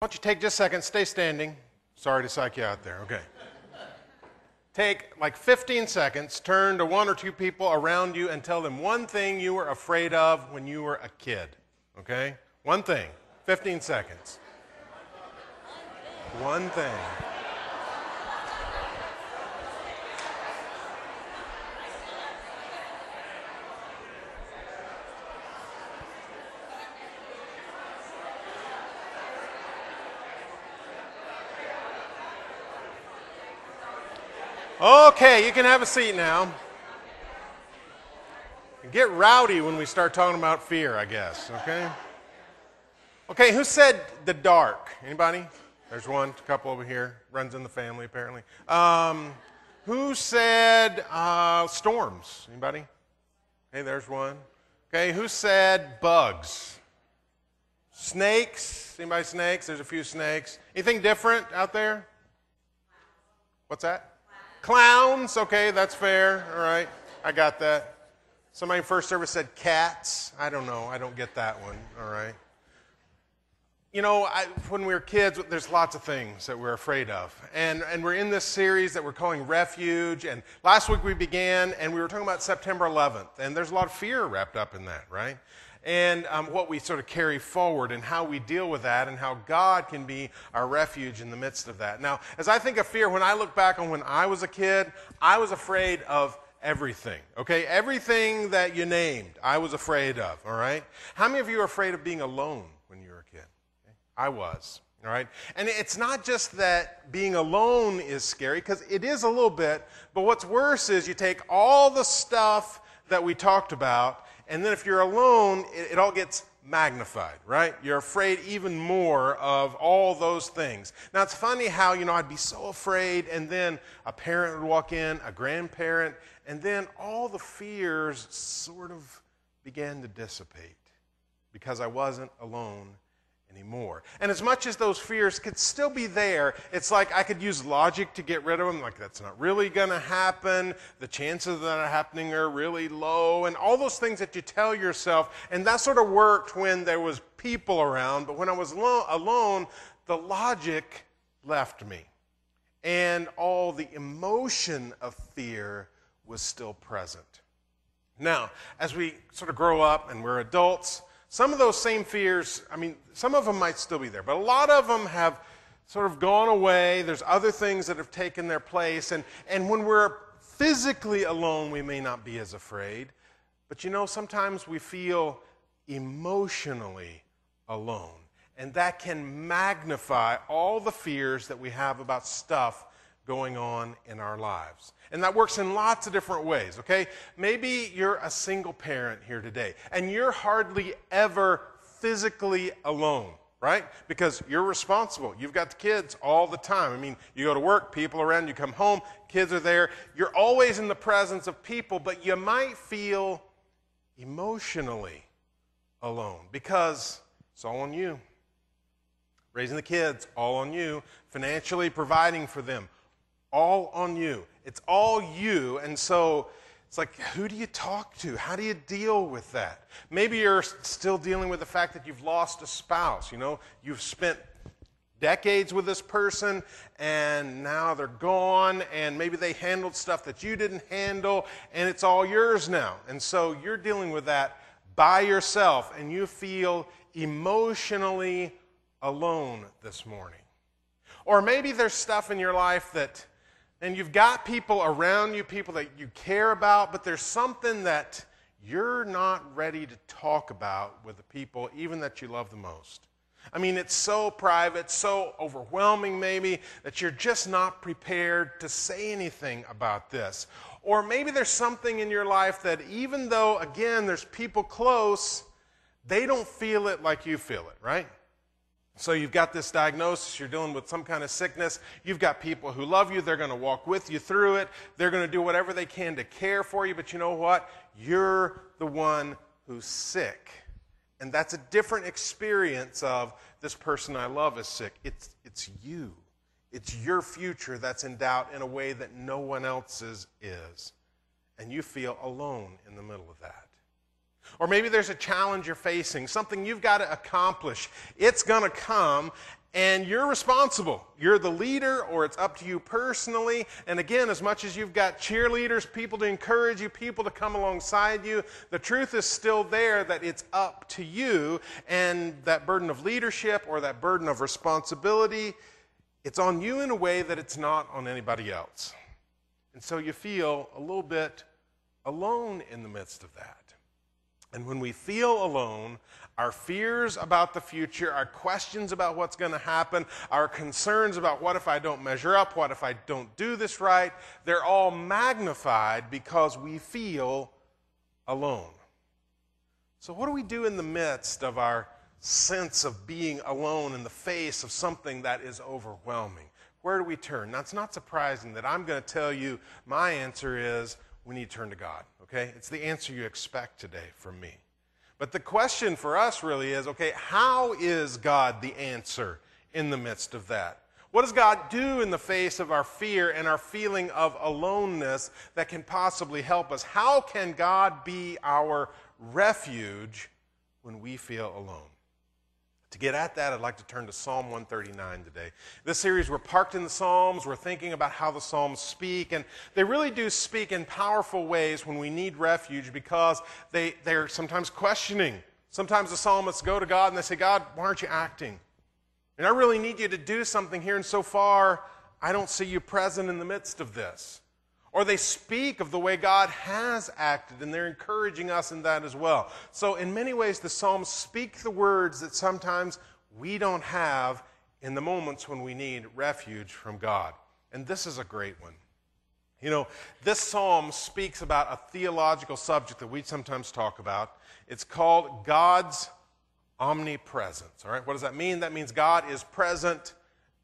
Why don't you take just a second, stay standing. Sorry to psych you out there. Okay. Take like 15 seconds, turn to one or two people around you and tell them one thing you were afraid of when you were a kid. Okay? One thing. 15 seconds. One thing. Okay, you can have a seat now. Get rowdy when we start talking about fear, I guess, okay? Okay, who said the dark? Anybody? There's one, a couple over here. Runs in the family, apparently. Um, who said uh, storms? Anybody? Hey, there's one. Okay, who said bugs? Snakes? Anybody snakes? There's a few snakes. Anything different out there? What's that? Clowns, okay, that's fair. All right, I got that. Somebody in first service said cats. I don't know. I don't get that one. All right. You know, I, when we were kids, there's lots of things that we're afraid of. And, and we're in this series that we're calling Refuge. And last week we began, and we were talking about September 11th. And there's a lot of fear wrapped up in that, right? and um, what we sort of carry forward and how we deal with that and how God can be our refuge in the midst of that. Now, as I think of fear, when I look back on when I was a kid, I was afraid of everything, okay? Everything that you named, I was afraid of, all right? How many of you are afraid of being alone when you were a kid? Okay? I was. All right? And it's not just that being alone is scary, because it is a little bit, but what's worse is you take all the stuff that we talked about and then if you're alone, it, it all gets magnified, right? You're afraid even more of all those things. Now, it's funny how, you know, I'd be so afraid, and then a parent would walk in, a grandparent, and then all the fears sort of began to dissipate because I wasn't alone anymore. And as much as those fears could still be there, it's like I could use logic to get rid of them. Like, that's not really going to happen. The chances of that happening are really low. And all those things that you tell yourself. And that sort of worked when there was people around. But when I was lo- alone, the logic left me. And all the emotion of fear was still present. Now, as we sort of grow up and we're adults, some of those same fears, I mean, some of them might still be there, but a lot of them have sort of gone away. There's other things that have taken their place. And, and when we're physically alone, we may not be as afraid. But you know, sometimes we feel emotionally alone. And that can magnify all the fears that we have about stuff going on in our lives. And that works in lots of different ways, okay? Maybe you're a single parent here today and you're hardly ever physically alone, right? Because you're responsible. You've got the kids all the time. I mean, you go to work, people around, you come home, kids are there. You're always in the presence of people, but you might feel emotionally alone because it's all on you. Raising the kids, all on you. Financially providing for them, all on you. It's all you. And so it's like, who do you talk to? How do you deal with that? Maybe you're still dealing with the fact that you've lost a spouse. You know, you've spent decades with this person and now they're gone and maybe they handled stuff that you didn't handle and it's all yours now. And so you're dealing with that by yourself and you feel emotionally alone this morning. Or maybe there's stuff in your life that and you've got people around you, people that you care about, but there's something that you're not ready to talk about with the people, even that you love the most. I mean, it's so private, so overwhelming, maybe, that you're just not prepared to say anything about this. Or maybe there's something in your life that, even though, again, there's people close, they don't feel it like you feel it, right? So you've got this diagnosis, you're dealing with some kind of sickness. You've got people who love you, they're going to walk with you through it. They're going to do whatever they can to care for you, but you know what? You're the one who's sick. And that's a different experience of this person I love is sick. It's, it's you. It's your future that's in doubt in a way that no one else's is. And you feel alone in the middle of that. Or maybe there's a challenge you're facing, something you've got to accomplish. It's going to come, and you're responsible. You're the leader, or it's up to you personally. And again, as much as you've got cheerleaders, people to encourage you, people to come alongside you, the truth is still there that it's up to you. And that burden of leadership or that burden of responsibility, it's on you in a way that it's not on anybody else. And so you feel a little bit alone in the midst of that. And when we feel alone, our fears about the future, our questions about what's going to happen, our concerns about what if I don't measure up, what if I don't do this right, they're all magnified because we feel alone. So, what do we do in the midst of our sense of being alone in the face of something that is overwhelming? Where do we turn? Now, it's not surprising that I'm going to tell you my answer is we need to turn to God, okay? It's the answer you expect today from me. But the question for us really is okay, how is God the answer in the midst of that? What does God do in the face of our fear and our feeling of aloneness that can possibly help us? How can God be our refuge when we feel alone? To get at that, I'd like to turn to Psalm 139 today. This series, we're parked in the Psalms. We're thinking about how the Psalms speak, and they really do speak in powerful ways when we need refuge because they, they're sometimes questioning. Sometimes the psalmists go to God and they say, God, why aren't you acting? And I really need you to do something here, and so far, I don't see you present in the midst of this. Or they speak of the way God has acted, and they're encouraging us in that as well. So, in many ways, the Psalms speak the words that sometimes we don't have in the moments when we need refuge from God. And this is a great one. You know, this psalm speaks about a theological subject that we sometimes talk about. It's called God's omnipresence. All right, what does that mean? That means God is present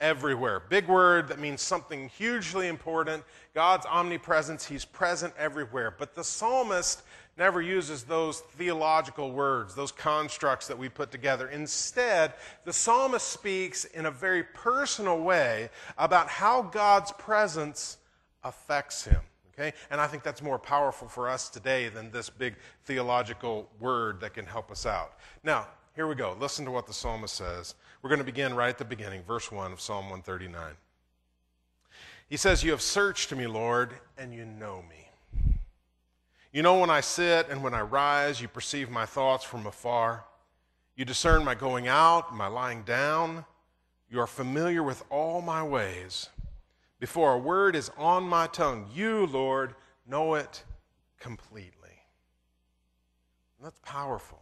everywhere. Big word that means something hugely important. God's omnipresence, He's present everywhere. But the psalmist never uses those theological words, those constructs that we put together. Instead, the psalmist speaks in a very personal way about how God's presence affects him. Okay? And I think that's more powerful for us today than this big theological word that can help us out. Now, here we go. Listen to what the psalmist says. We're going to begin right at the beginning, verse 1 of Psalm 139. He says, You have searched me, Lord, and you know me. You know when I sit and when I rise, you perceive my thoughts from afar. You discern my going out, my lying down. You are familiar with all my ways. Before a word is on my tongue, you, Lord, know it completely. And that's powerful.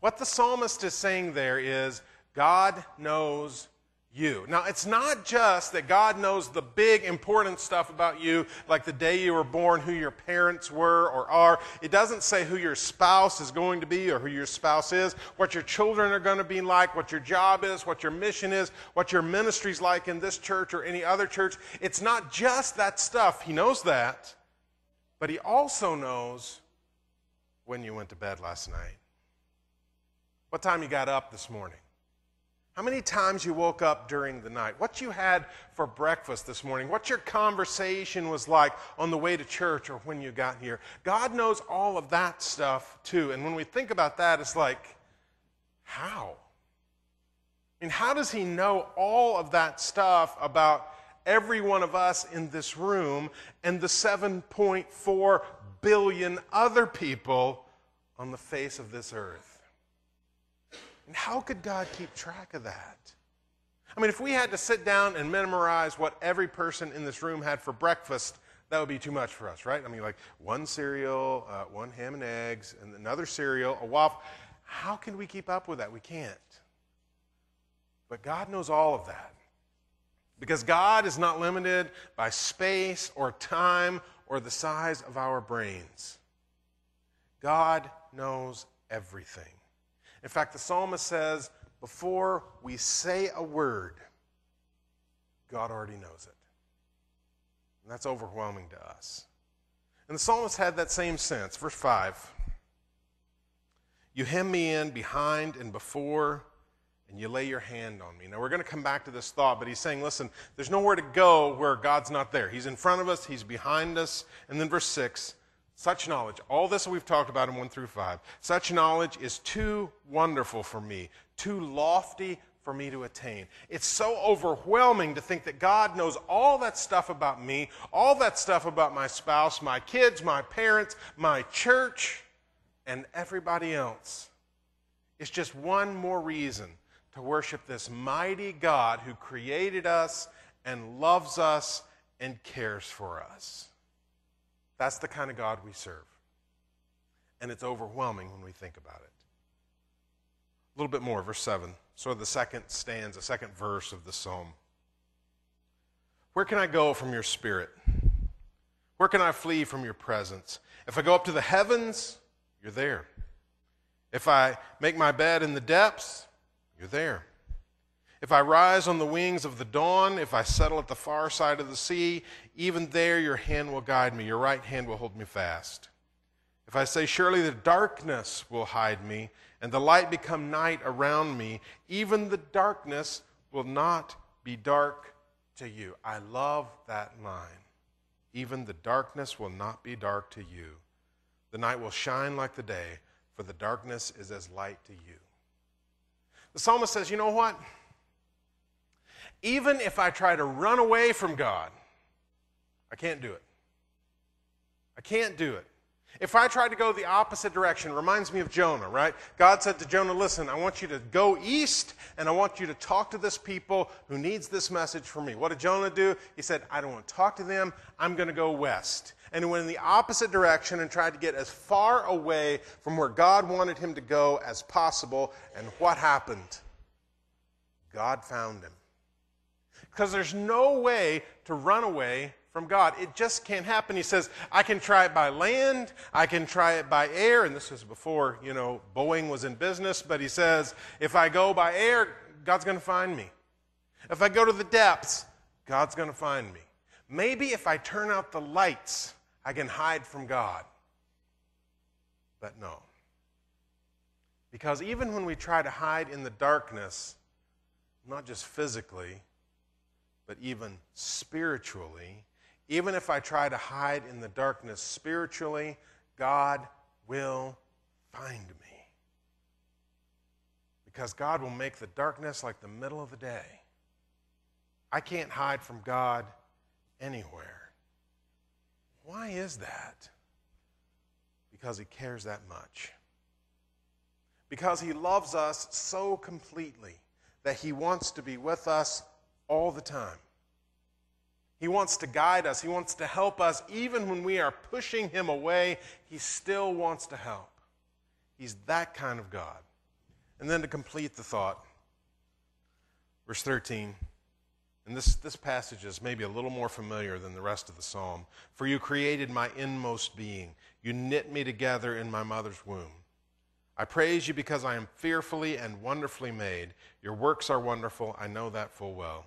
What the psalmist is saying there is God knows you. Now, it's not just that God knows the big important stuff about you, like the day you were born, who your parents were or are. It doesn't say who your spouse is going to be or who your spouse is, what your children are going to be like, what your job is, what your mission is, what your ministry's like in this church or any other church. It's not just that stuff. He knows that, but He also knows when you went to bed last night, what time you got up this morning how many times you woke up during the night? What you had for breakfast this morning? What your conversation was like on the way to church or when you got here? God knows all of that stuff too. And when we think about that, it's like, how? I mean, how does He know all of that stuff about every one of us in this room and the 7.4 billion other people on the face of this earth? And how could God keep track of that? I mean, if we had to sit down and memorize what every person in this room had for breakfast, that would be too much for us, right? I mean, like one cereal, uh, one ham and eggs, and another cereal, a waffle. How can we keep up with that? We can't. But God knows all of that. Because God is not limited by space or time or the size of our brains. God knows everything. In fact, the psalmist says, before we say a word, God already knows it. And that's overwhelming to us. And the psalmist had that same sense. Verse 5 You hem me in behind and before, and you lay your hand on me. Now, we're going to come back to this thought, but he's saying, listen, there's nowhere to go where God's not there. He's in front of us, he's behind us. And then verse 6 such knowledge, all this we've talked about in 1 through 5, such knowledge is too wonderful for me, too lofty for me to attain. It's so overwhelming to think that God knows all that stuff about me, all that stuff about my spouse, my kids, my parents, my church, and everybody else. It's just one more reason to worship this mighty God who created us and loves us and cares for us. That's the kind of God we serve. And it's overwhelming when we think about it. A little bit more, verse 7. Sort of the second stanza, second verse of the psalm. Where can I go from your spirit? Where can I flee from your presence? If I go up to the heavens, you're there. If I make my bed in the depths, you're there. If I rise on the wings of the dawn, if I settle at the far side of the sea, even there your hand will guide me, your right hand will hold me fast. If I say, Surely the darkness will hide me, and the light become night around me, even the darkness will not be dark to you. I love that line. Even the darkness will not be dark to you. The night will shine like the day, for the darkness is as light to you. The psalmist says, You know what? Even if I try to run away from God, I can't do it. I can't do it. If I try to go the opposite direction, reminds me of Jonah, right? God said to Jonah, Listen, I want you to go east and I want you to talk to this people who needs this message from me. What did Jonah do? He said, I don't want to talk to them. I'm going to go west. And he went in the opposite direction and tried to get as far away from where God wanted him to go as possible. And what happened? God found him. Because there's no way to run away from God. It just can't happen. He says, I can try it by land, I can try it by air, and this was before, you know, Boeing was in business, but he says, if I go by air, God's going to find me. If I go to the depths, God's going to find me. Maybe if I turn out the lights, I can hide from God. But no. Because even when we try to hide in the darkness, not just physically, but even spiritually, even if I try to hide in the darkness spiritually, God will find me. Because God will make the darkness like the middle of the day. I can't hide from God anywhere. Why is that? Because He cares that much. Because He loves us so completely that He wants to be with us all the time. He wants to guide us. He wants to help us. Even when we are pushing Him away, He still wants to help. He's that kind of God. And then to complete the thought, verse 13, and this, this passage is maybe a little more familiar than the rest of the psalm. For you created my inmost being, you knit me together in my mother's womb. I praise you because I am fearfully and wonderfully made. Your works are wonderful. I know that full well.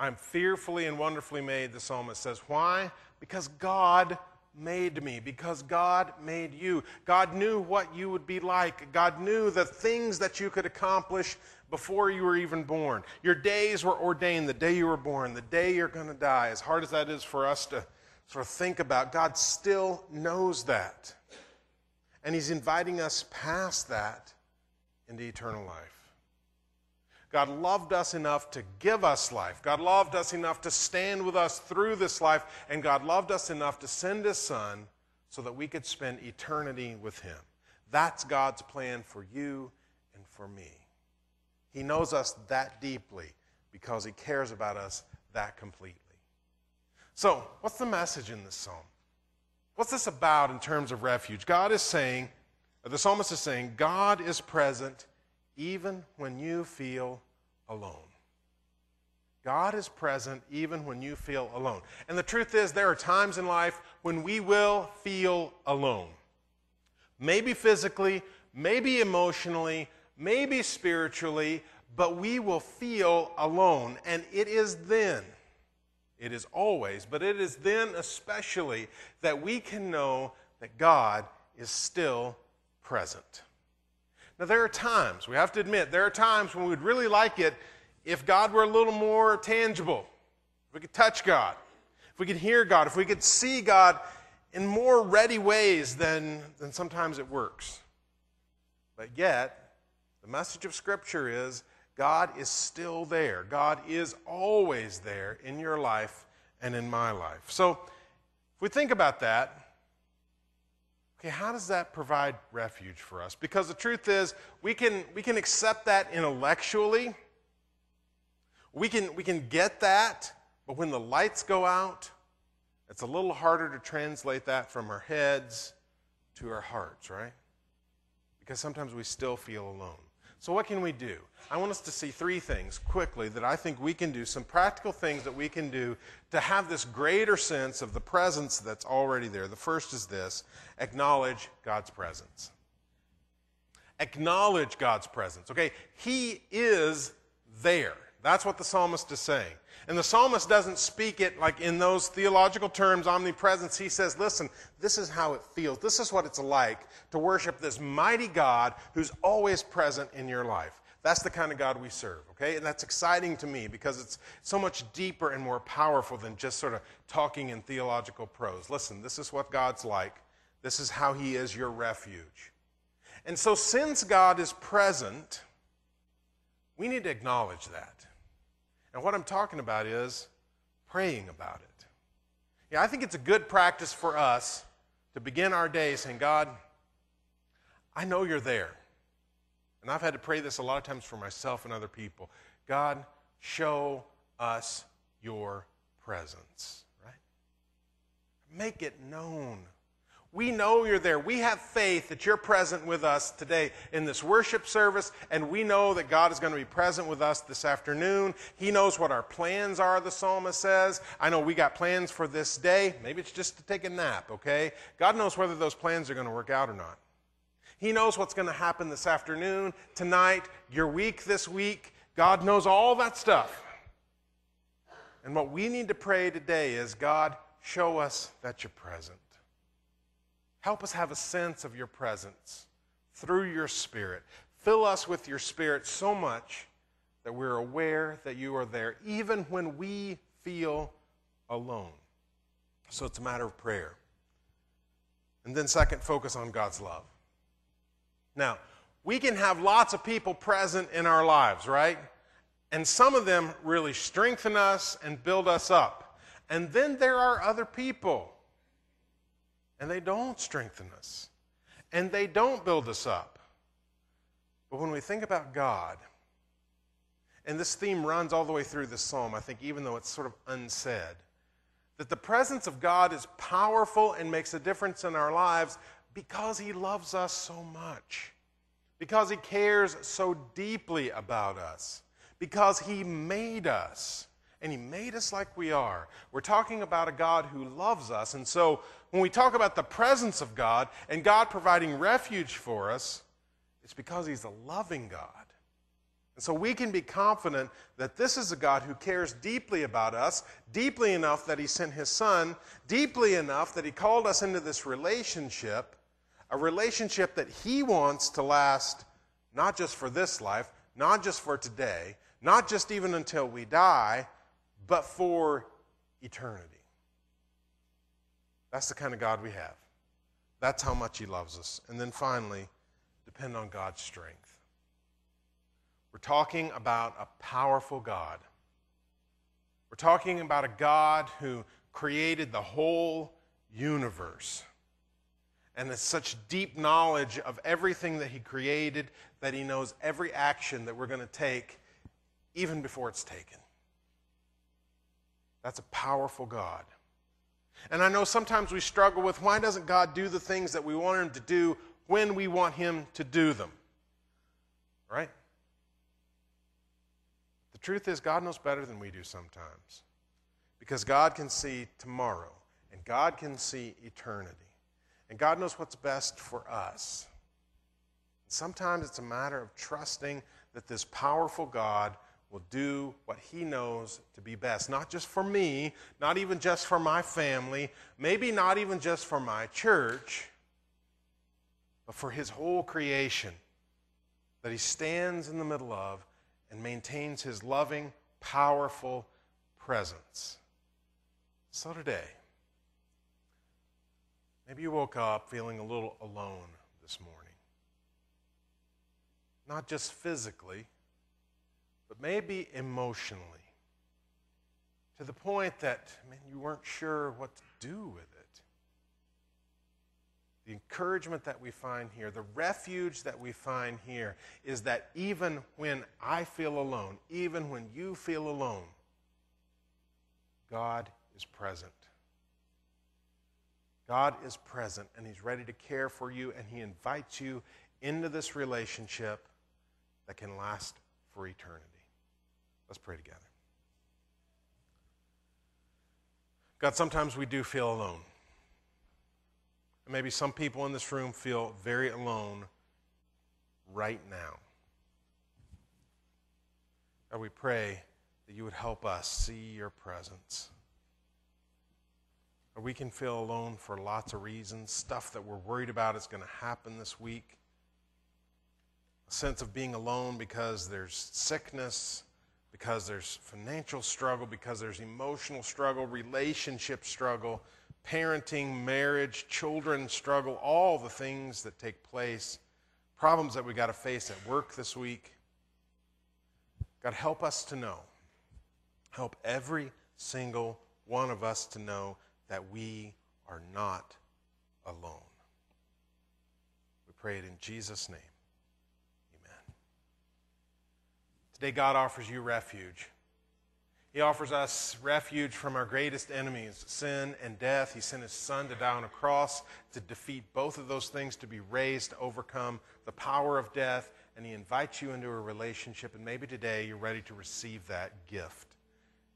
I'm fearfully and wonderfully made, the psalmist says. Why? Because God made me, because God made you. God knew what you would be like. God knew the things that you could accomplish before you were even born. Your days were ordained the day you were born, the day you're going to die. As hard as that is for us to sort of think about, God still knows that. And He's inviting us past that into eternal life. God loved us enough to give us life. God loved us enough to stand with us through this life. And God loved us enough to send His Son so that we could spend eternity with Him. That's God's plan for you and for me. He knows us that deeply because He cares about us that completely. So, what's the message in this psalm? What's this about in terms of refuge? God is saying, the psalmist is saying, God is present even when you feel alone. God is present even when you feel alone. And the truth is, there are times in life when we will feel alone. Maybe physically, maybe emotionally, maybe spiritually, but we will feel alone. And it is then, it is always, but it is then especially that we can know that God is still present. Now, there are times, we have to admit, there are times when we'd really like it if God were a little more tangible, if we could touch God, if we could hear God, if we could see God in more ready ways than, than sometimes it works. But yet, the message of Scripture is God is still there. God is always there in your life and in my life. So, if we think about that, okay, how does that provide refuge for us? Because the truth is, we can, we can accept that intellectually. We can, we can get that, but when the lights go out, it's a little harder to translate that from our heads to our hearts, right? Because sometimes we still feel alone. So, what can we do? I want us to see three things quickly that I think we can do, some practical things that we can do to have this greater sense of the presence that's already there. The first is this acknowledge God's presence. Acknowledge God's presence. Okay, He is there. That's what the psalmist is saying. And the psalmist doesn't speak it like in those theological terms, omnipresence. He says, listen, this is how it feels. This is what it's like to worship this mighty God who's always present in your life. That's the kind of God we serve, okay? And that's exciting to me because it's so much deeper and more powerful than just sort of talking in theological prose. Listen, this is what God's like. This is how He is your refuge. And so, since God is present, we need to acknowledge that. And what I'm talking about is praying about it. Yeah, I think it's a good practice for us to begin our day saying, God, I know you're there. And I've had to pray this a lot of times for myself and other people. God, show us your presence, right? Make it known. We know you're there. We have faith that you're present with us today in this worship service, and we know that God is going to be present with us this afternoon. He knows what our plans are, the psalmist says. I know we got plans for this day. Maybe it's just to take a nap, okay? God knows whether those plans are going to work out or not. He knows what's going to happen this afternoon, tonight, your week this week. God knows all that stuff. And what we need to pray today is God, show us that you're present. Help us have a sense of your presence through your Spirit. Fill us with your Spirit so much that we're aware that you are there, even when we feel alone. So it's a matter of prayer. And then, second, focus on God's love. Now, we can have lots of people present in our lives, right? And some of them really strengthen us and build us up. And then there are other people and they don't strengthen us, and they don't build us up. But when we think about God, and this theme runs all the way through the psalm, I think, even though it's sort of unsaid, that the presence of God is powerful and makes a difference in our lives because He loves us so much, because He cares so deeply about us, because He made us and He made us like we are. We're talking about a God who loves us. And so when we talk about the presence of God and God providing refuge for us, it's because He's a loving God. And so we can be confident that this is a God who cares deeply about us, deeply enough that He sent His Son, deeply enough that He called us into this relationship, a relationship that He wants to last not just for this life, not just for today, not just even until we die, but for eternity. That's the kind of God we have. That's how much He loves us. And then finally, depend on God's strength. We're talking about a powerful God. We're talking about a God who created the whole universe and has such deep knowledge of everything that He created that He knows every action that we're going to take even before it's taken. That's a powerful God. And I know sometimes we struggle with why doesn't God do the things that we want Him to do when we want Him to do them? Right? The truth is, God knows better than we do sometimes. Because God can see tomorrow, and God can see eternity. And God knows what's best for us. Sometimes it's a matter of trusting that this powerful God will do what he knows to be best, not just for me, not even just for my family, maybe not even just for my church, but for his whole creation that he stands in the middle of and maintains his loving, powerful presence. So today, maybe you woke up feeling a little alone this morning. Not just physically, but maybe emotionally. To the point that, man, you weren't sure what to do with it. The encouragement that we find here, the refuge that we find here, is that even when I feel alone, even when you feel alone, God is present. God is present and He's ready to care for you, and He invites you into this relationship that can last for eternity. Let's pray together. God, sometimes we do feel alone. And maybe some people in this room feel very alone right now. God, we pray that you would help us see your presence. Or we can feel alone for lots of reasons, stuff that we're worried about is going to happen this week. A sense of being alone because there's sickness, because there's financial struggle, because there's emotional struggle, relationship struggle, parenting, marriage, children struggle, all the things that take place, problems that we got to face at work this week. God, help us to know. Help every single one of us to know that we are not alone. We pray it in Jesus' name. Today, God offers you refuge. He offers us refuge from our greatest enemies, sin and death. He sent his son to die on a cross to defeat both of those things, to be raised, to overcome the power of death. And he invites you into a relationship. And maybe today you're ready to receive that gift.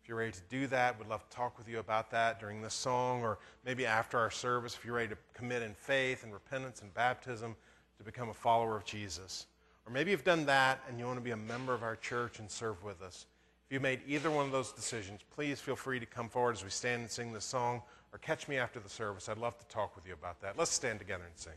If you're ready to do that, we'd love to talk with you about that during this song or maybe after our service if you're ready to commit in faith and repentance and baptism to become a follower of Jesus. Or maybe you've done that and you want to be a member of our church and serve with us. If you made either one of those decisions, please feel free to come forward as we stand and sing this song or catch me after the service. I'd love to talk with you about that. Let's stand together and sing.